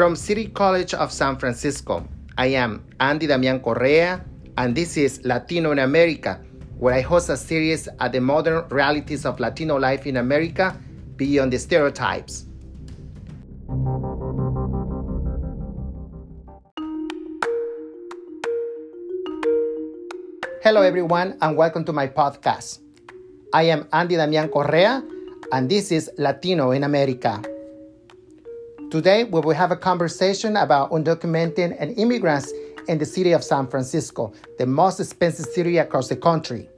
From City College of San Francisco, I am Andy Damian Correa, and this is Latino in America, where I host a series at the modern realities of Latino life in America beyond the stereotypes. Hello, everyone, and welcome to my podcast. I am Andy Damian Correa, and this is Latino in America. Today, we will have a conversation about undocumented and immigrants in the city of San Francisco, the most expensive city across the country.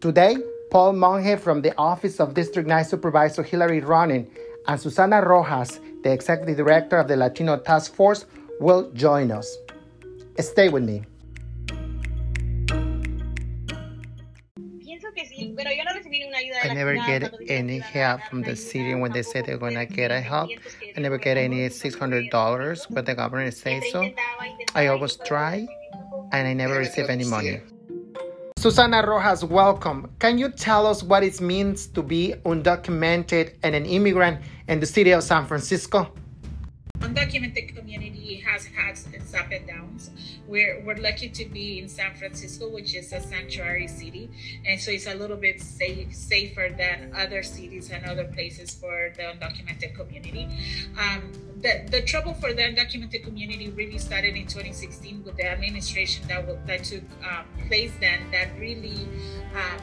Today, Paul Monge from the Office of District 9 Supervisor Hillary Ronen and Susana Rojas, the Executive Director of the Latino Task Force, will join us. Stay with me. I never get any help from the city when they say they're going to get a help. I never get any $600 when the government says so. I always try and I never receive any money. Susana Rojas, welcome. Can you tell us what it means to be undocumented and an immigrant in the city of San Francisco? undocumented community has had its up and downs. We're, we're lucky to be in San Francisco, which is a sanctuary city. And so it's a little bit safe, safer than other cities and other places for the undocumented community. Um, the, the trouble for the undocumented community really started in 2016 with the administration that, that took um, place then that really um,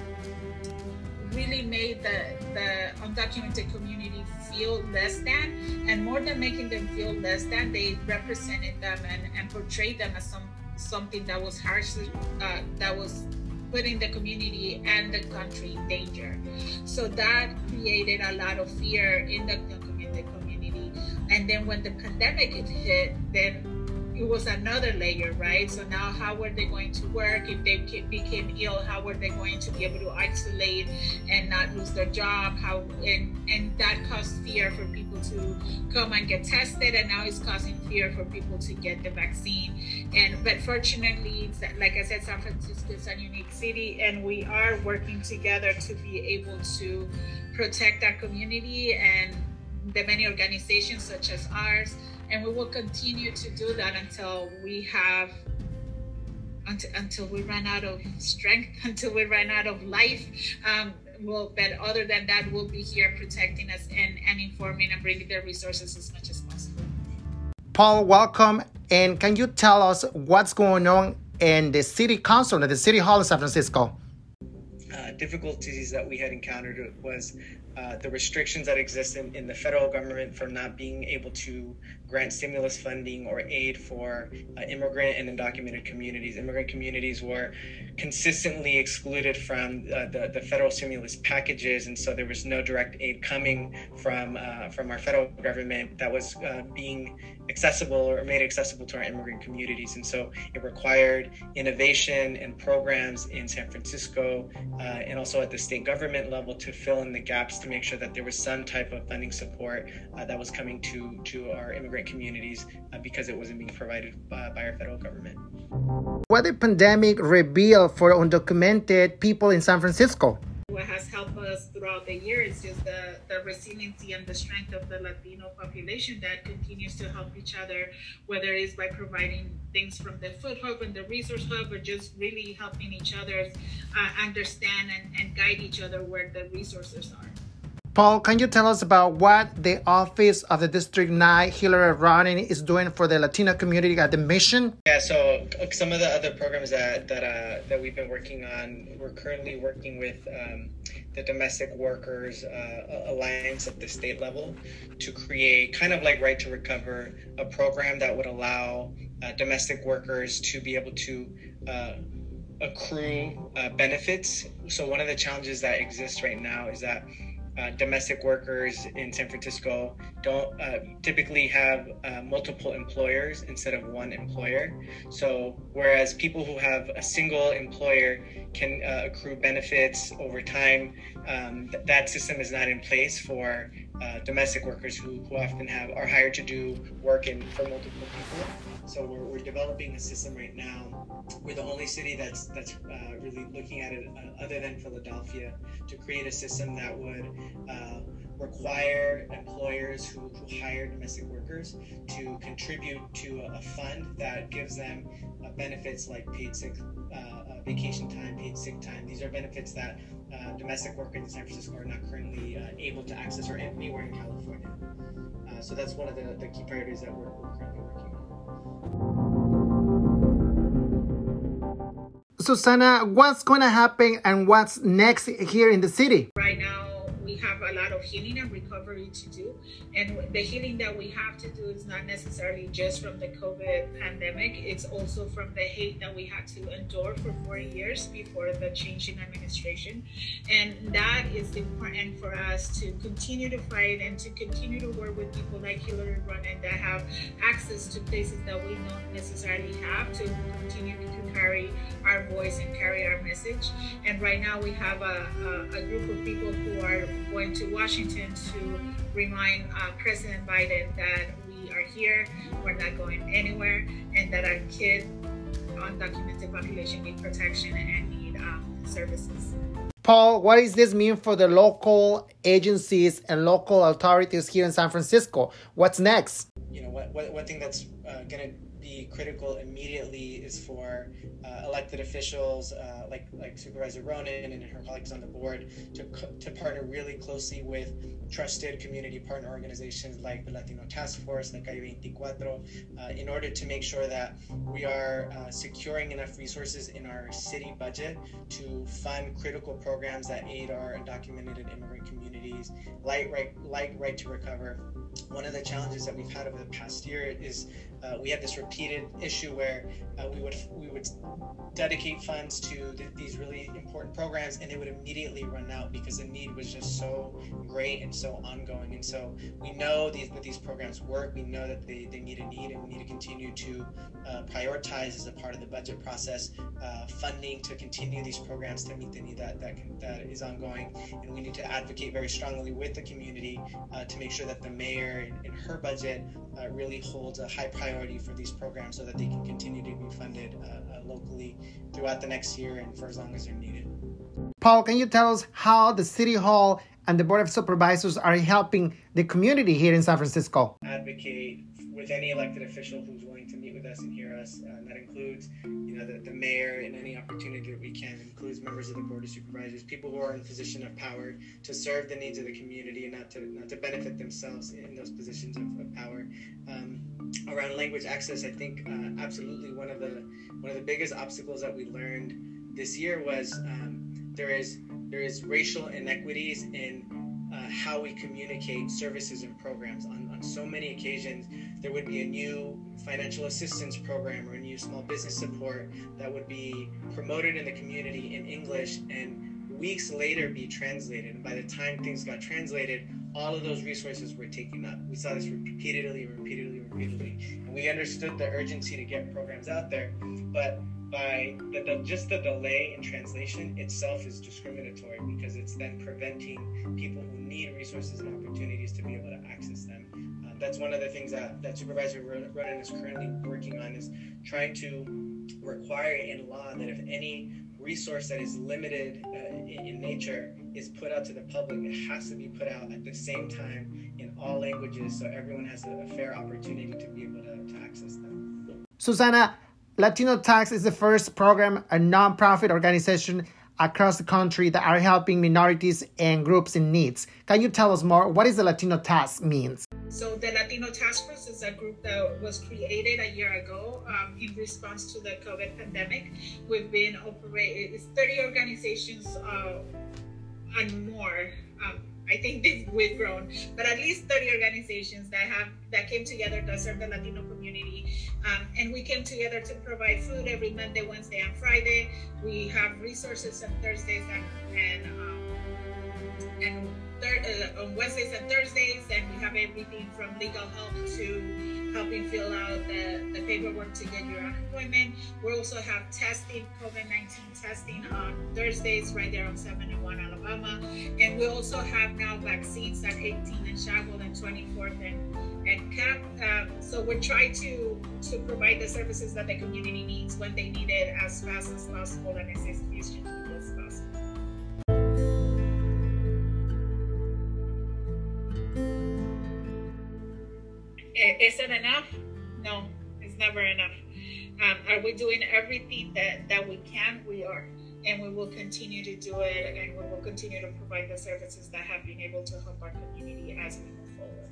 really made the, the undocumented community feel less than and more than making them feel less than they represented them and, and portrayed them as some something that was harshly uh, that was putting the community and the country in danger. So that created a lot of fear in the, the community. And then when the pandemic hit then it was another layer, right? So now, how were they going to work if they became ill? How were they going to be able to isolate and not lose their job? How and and that caused fear for people to come and get tested, and now it's causing fear for people to get the vaccine. And but fortunately, like I said, San Francisco is a unique city, and we are working together to be able to protect our community and the many organizations such as ours and we will continue to do that until we have until, until we run out of strength until we run out of life. Um, well but other than that we'll be here protecting us and, and informing and bringing the resources as much as possible. Paul welcome. And can you tell us what's going on in the city council at the city hall in san francisco? Uh, difficulties that we had encountered was uh, the restrictions that exist in, in, the federal government for not being able to grant stimulus funding or aid for uh, immigrant and undocumented communities. Immigrant communities were consistently excluded from uh, the, the federal stimulus packages, and so there was no direct aid coming from uh, from our federal government that was uh, being accessible or made accessible to our immigrant communities. And so it required innovation and programs in San Francisco and also at the state government level to fill in the gaps to make sure that there was some type of funding support uh, that was coming to to our immigrant communities uh, because it wasn't being provided by, by our federal government. What did pandemic reveal for undocumented people in San Francisco? What has helped us throughout the year is just the, the resiliency and the strength of the Latino population that continues to help each other, whether it's by providing things from the Food Hub and the Resource Hub, or just really helping each other uh, understand and, and guide each other where the resources are. Paul, can you tell us about what the Office of the District 9 Hillary Ronen is doing for the Latino community at the mission? Yeah, so uh, some of the other programs that that, uh, that we've been working on, we're currently working with um, the Domestic Workers uh, Alliance at the state level to create kind of like Right to Recover, a program that would allow uh, domestic workers to be able to uh, accrue uh, benefits. So one of the challenges that exists right now is that uh, domestic workers in San Francisco don't uh, typically have uh, multiple employers instead of one employer. So, whereas people who have a single employer can uh, accrue benefits over time, um, th- that system is not in place for uh, domestic workers who, who often have are hired to do work in for multiple people. So we're, we're developing a system right now. We're the only city that's that's uh, really looking at it, uh, other than Philadelphia, to create a system that would uh, require employers who, who hire domestic workers to contribute to a, a fund that gives them uh, benefits like paid sick vacation time, paid sick time. These are benefits that uh, domestic workers in San Francisco are not currently uh, able to access or anywhere in California. Uh, so that's one of the, the key priorities that we're, we're currently working on. Susana, what's going to happen and what's next here in the city? Right now, we have a lot of healing and recovery to do. And the healing that we have to do is not necessarily just from the COVID pandemic, it's also from the hate that we had to endure for four years before the change in administration. And that is important for us to continue to fight and to continue to work with people like Hillary Ronen that have access to places that we don't necessarily have to continue our voice and carry our message. And right now we have a, a, a group of people who are going to Washington to remind uh, President Biden that we are here, we're not going anywhere, and that our kids, undocumented population, need protection and need um, services. Paul, what does this mean for the local agencies and local authorities here in San Francisco? What's next? You know, what, what, one thing that's uh, going to be critical immediately is for uh, elected officials uh, like like Supervisor Ronen and her colleagues on the board to to partner really closely with trusted community partner organizations like the Latino Task Force, like Calle 24, uh, in order to make sure that we are uh, securing enough resources in our city budget to fund critical programs that aid our undocumented immigrant communities, like right like right to recover. One of the challenges that we've had over the past year is uh, we had this repeated issue where uh, we would we would dedicate funds to th- these really important programs and they would immediately run out because the need was just so great and so ongoing. And so we know these that these programs work. We know that they, they meet a need and we need to continue to uh, prioritize as a part of the budget process uh, funding to continue these programs to meet the need that that, can, that is ongoing. And we need to advocate very strongly with the community uh, to make sure that the mayor in, in her budget uh, really holds a high priority for these programs so that they can continue to be funded uh, uh, locally throughout the next year and for as long as they're needed. Paul, can you tell us how the City Hall and the Board of Supervisors are helping the community here in San Francisco? Advocate with any elected official who's willing to meet with us and hear us. Uh, and that includes, you know, the, the mayor in any opportunity that we can. It includes members of the board of supervisors, people who are in a position of power to serve the needs of the community and not to not to benefit themselves in those positions of, of power. Um, around language access, I think uh, absolutely one of the one of the biggest obstacles that we learned this year was um, there is there is racial inequities in uh, how we communicate services and programs. On, on so many occasions, there would be a new financial assistance program or a new small business support that would be promoted in the community in English and weeks later be translated. And by the time things got translated, all of those resources were taken up. We saw this repeatedly, repeatedly, repeatedly. And we understood the urgency to get programs out there. But by the, the, just the delay in translation itself is discriminatory because it's then preventing people who need resources and opportunities to be able to access them. That's one of the things that, that Supervisor Ronen is currently working on is trying to require in law that if any resource that is limited uh, in, in nature is put out to the public, it has to be put out at the same time in all languages so everyone has a, a fair opportunity to be able to, to access them. Susana, Latino Tax is the first program, a nonprofit organization across the country that are helping minorities and groups in needs. Can you tell us more? What is the Latino Tax means? So the Latino Task Force is a group that was created a year ago um, in response to the COVID pandemic. We've been operating, it's 30 organizations uh, and more um, I think we've grown, but at least 30 organizations that have that came together to serve the Latino community. Um, and we came together to provide food every Monday, Wednesday, and Friday. We have resources on Thursdays and and um, and thir- uh, on Wednesdays and Thursdays, and we have everything from legal help to helping fill out the, the paperwork to get your unemployment. We also have testing, COVID 19 testing on Thursdays, right there on 71 Alabama. And we also have now vaccines at 18 and Shackled and 24th and, and Capp. Um, so we're trying to to provide the services that the community needs when they need it as fast as possible and as efficiently Is it enough? No, it's never enough. Um, are we doing everything that, that we can? We are. And we will continue to do it and we will continue to provide the services that have been able to help our community as we move forward.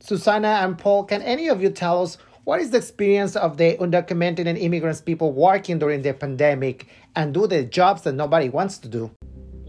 Susana and Paul, can any of you tell us what is the experience of the undocumented and immigrants people working during the pandemic and do the jobs that nobody wants to do?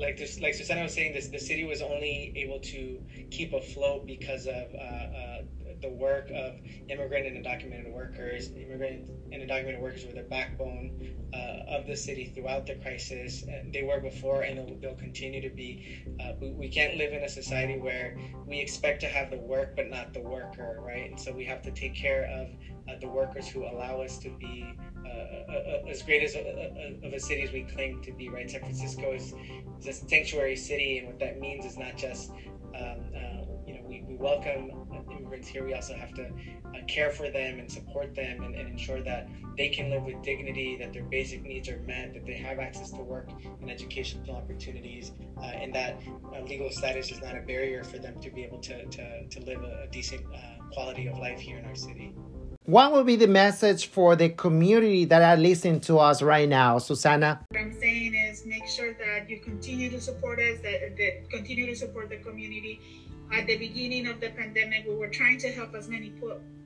Like this, like Susana was saying, this the city was only able to keep afloat because of uh, uh, the work of immigrant and undocumented workers. Immigrant and undocumented workers were the backbone uh, of the city throughout the crisis. They were before, and they'll, they'll continue to be. Uh, we, we can't live in a society where we expect to have the work but not the worker, right? And so we have to take care of uh, the workers who allow us to be uh, as great as a, of a city as we claim to be, right? San Francisco is, is a sanctuary city, and what that means is not just um, uh, you know we, we welcome immigrants here. We also have to uh, care for them and support them and, and, ensure that they can live with dignity, that their basic needs are met, that they have access to work and educational opportunities, uh, and that uh, legal status is not a barrier for them to be able to, to, to live a, a decent uh, quality of life here in our city. What will be the message for the community that are listening to us right now, Susana? What I'm saying is make sure that you continue to support us, that, that continue to support the community. At the beginning of the pandemic, we were trying to help as many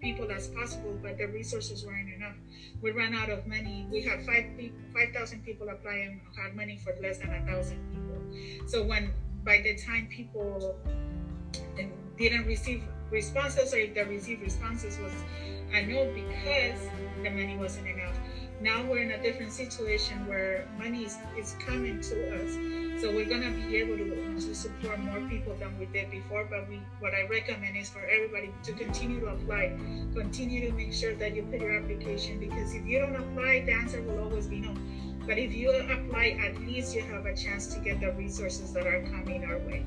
people as possible, but the resources weren't enough. We ran out of money. We had five 5,000 people apply and had money for less than a thousand people. So when by the time people um, didn't receive responses, or if they received responses was I know because the money wasn't enough. Now we're in a different situation where money is, is coming to us. So we're gonna be able to, to support more people than we did before. But we what I recommend is for everybody to continue to apply, continue to make sure that you put your application because if you don't apply, the answer will always be no. But if you apply, at least you have a chance to get the resources that are coming our way.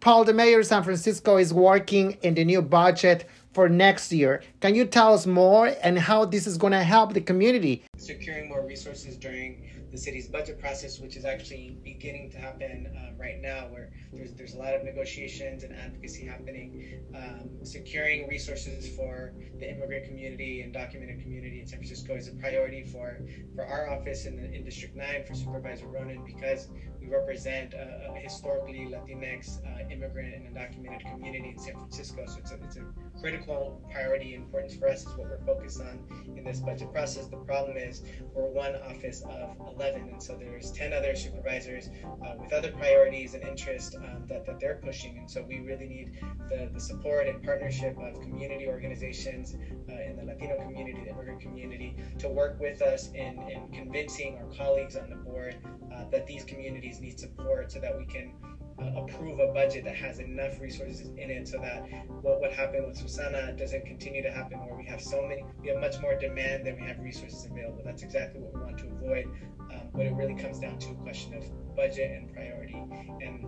Paul, the mayor of San Francisco, is working in the new budget for next year. Can you tell us more and how this is going to help the community? Securing more resources during the city's budget process, which is actually beginning to happen um, right now, where there's there's a lot of negotiations and advocacy happening. Um, securing resources for the immigrant community and documented community in San Francisco is a priority for for our office in, the, in District Nine for Supervisor Ronen because we represent a, a historically Latinx uh, immigrant and undocumented community in San Francisco. So it's a, it's a critical priority importance for us is what we're focused on in this budget process. The problem is we're one office of 11, and so there's 10 other supervisors uh, with other priorities and interests um, that, that they're pushing. And so we really need the, the support and partnership of community organizations uh, in the Latino community, the immigrant community, to work with us in, in convincing our colleagues on the board uh, that these communities need support so that we can uh, approve a budget that has enough resources in it so that what would happen with Susana doesn't continue to happen where we have so many, we have much more demand than we have resources available. That's exactly what we want to avoid. Um, but it really comes down to a question of budget and priority. And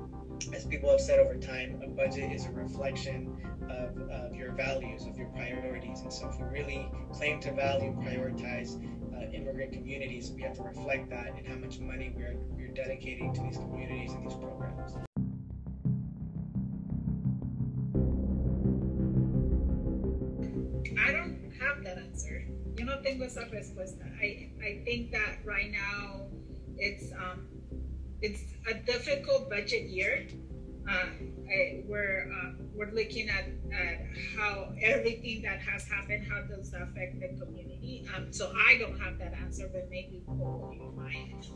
as people have said over time, a budget is a reflection of, of your values, of your priorities. And so if we really claim to value, prioritize uh, immigrant communities, we have to reflect that and how much money we're, we're dedicating to these communities and these programs. I don't have that answer. Yo no tengo esa respuesta. I, I think that right now it's um, it's a difficult budget year. Uh, I, we're uh, we're looking at, at how everything that has happened, how does that affect the community? Um, so I don't have that answer, but maybe Paul, you might.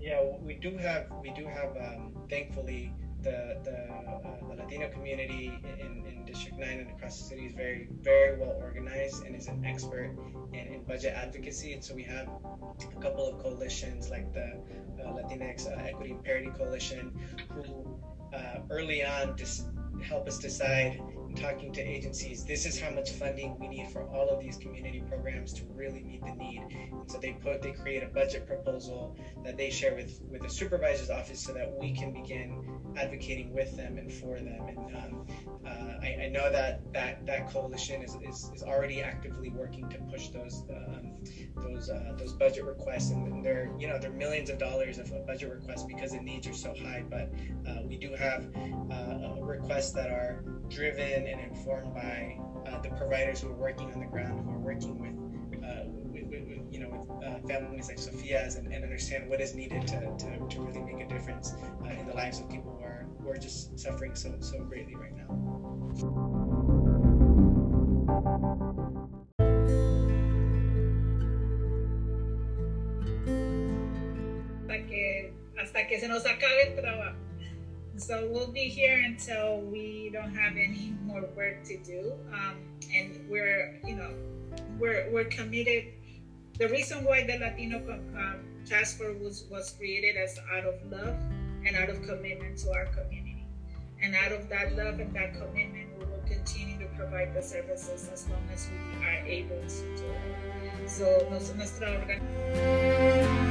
Yeah, we do have we do have um, thankfully the the, uh, the Latino community in, in District Nine and across the city is very very well organized and is an expert in, in budget advocacy. And so we have a couple of coalitions like the uh, Latinx uh, Equity and Parity Coalition, who uh, early on just help us decide talking to agencies, this is how much funding we need for all of these community programs to really meet the need. And so they put, they create a budget proposal that they share with with the supervisor's office so that we can begin advocating with them and for them. And um, uh, I, I, know that that that coalition is, is, is already actively working to push those um, those uh, those budget requests, and they're you know they're millions of dollars of budget requests because the needs are so high. But uh, we do have uh, requests that are driven and informed by uh, the providers who are working on the ground, who are working with you know, with uh, families like Sophia's and, and, understand what is needed to, to, to really make a difference uh, in the lives of people who are, who are just suffering so, so greatly right now. So we'll be here until we don't have any more work to do. Um, and we're, you know, we're, we're committed the reason why the Latino um, Task Force was, was created as out of love and out of commitment to our community. And out of that love and that commitment, we will continue to provide the services as long as we are able to do it. So, nuestra organización.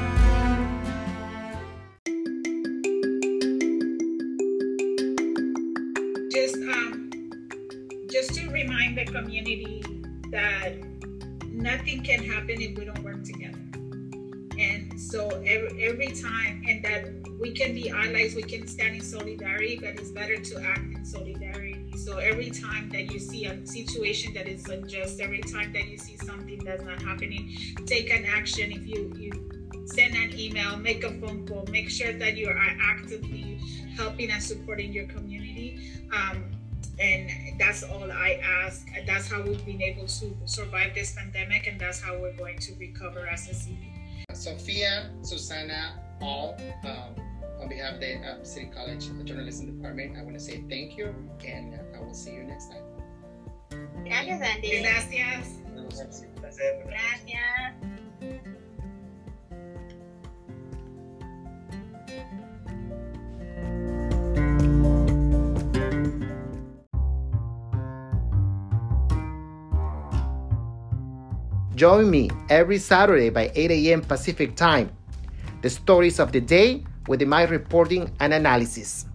Community that nothing can happen if we don't work together. And so every, every time, and that we can be allies, we can stand in solidarity, but it's better to act in solidarity. So every time that you see a situation that is unjust, every time that you see something that's not happening, take an action. If you, you send an email, make a phone call, make sure that you are actively helping and supporting your community. Um, and that's all I ask. That's how we've been able to survive this pandemic, and that's how we're going to recover as a city. Sophia, Susana, all um, on behalf of the uh, City College Journalism Department, I want to say thank you, and uh, I will see you next time. Gracias, Andy. Gracias. Gracias. Join me every Saturday by 8 a.m. Pacific Time. The stories of the day with my reporting and analysis.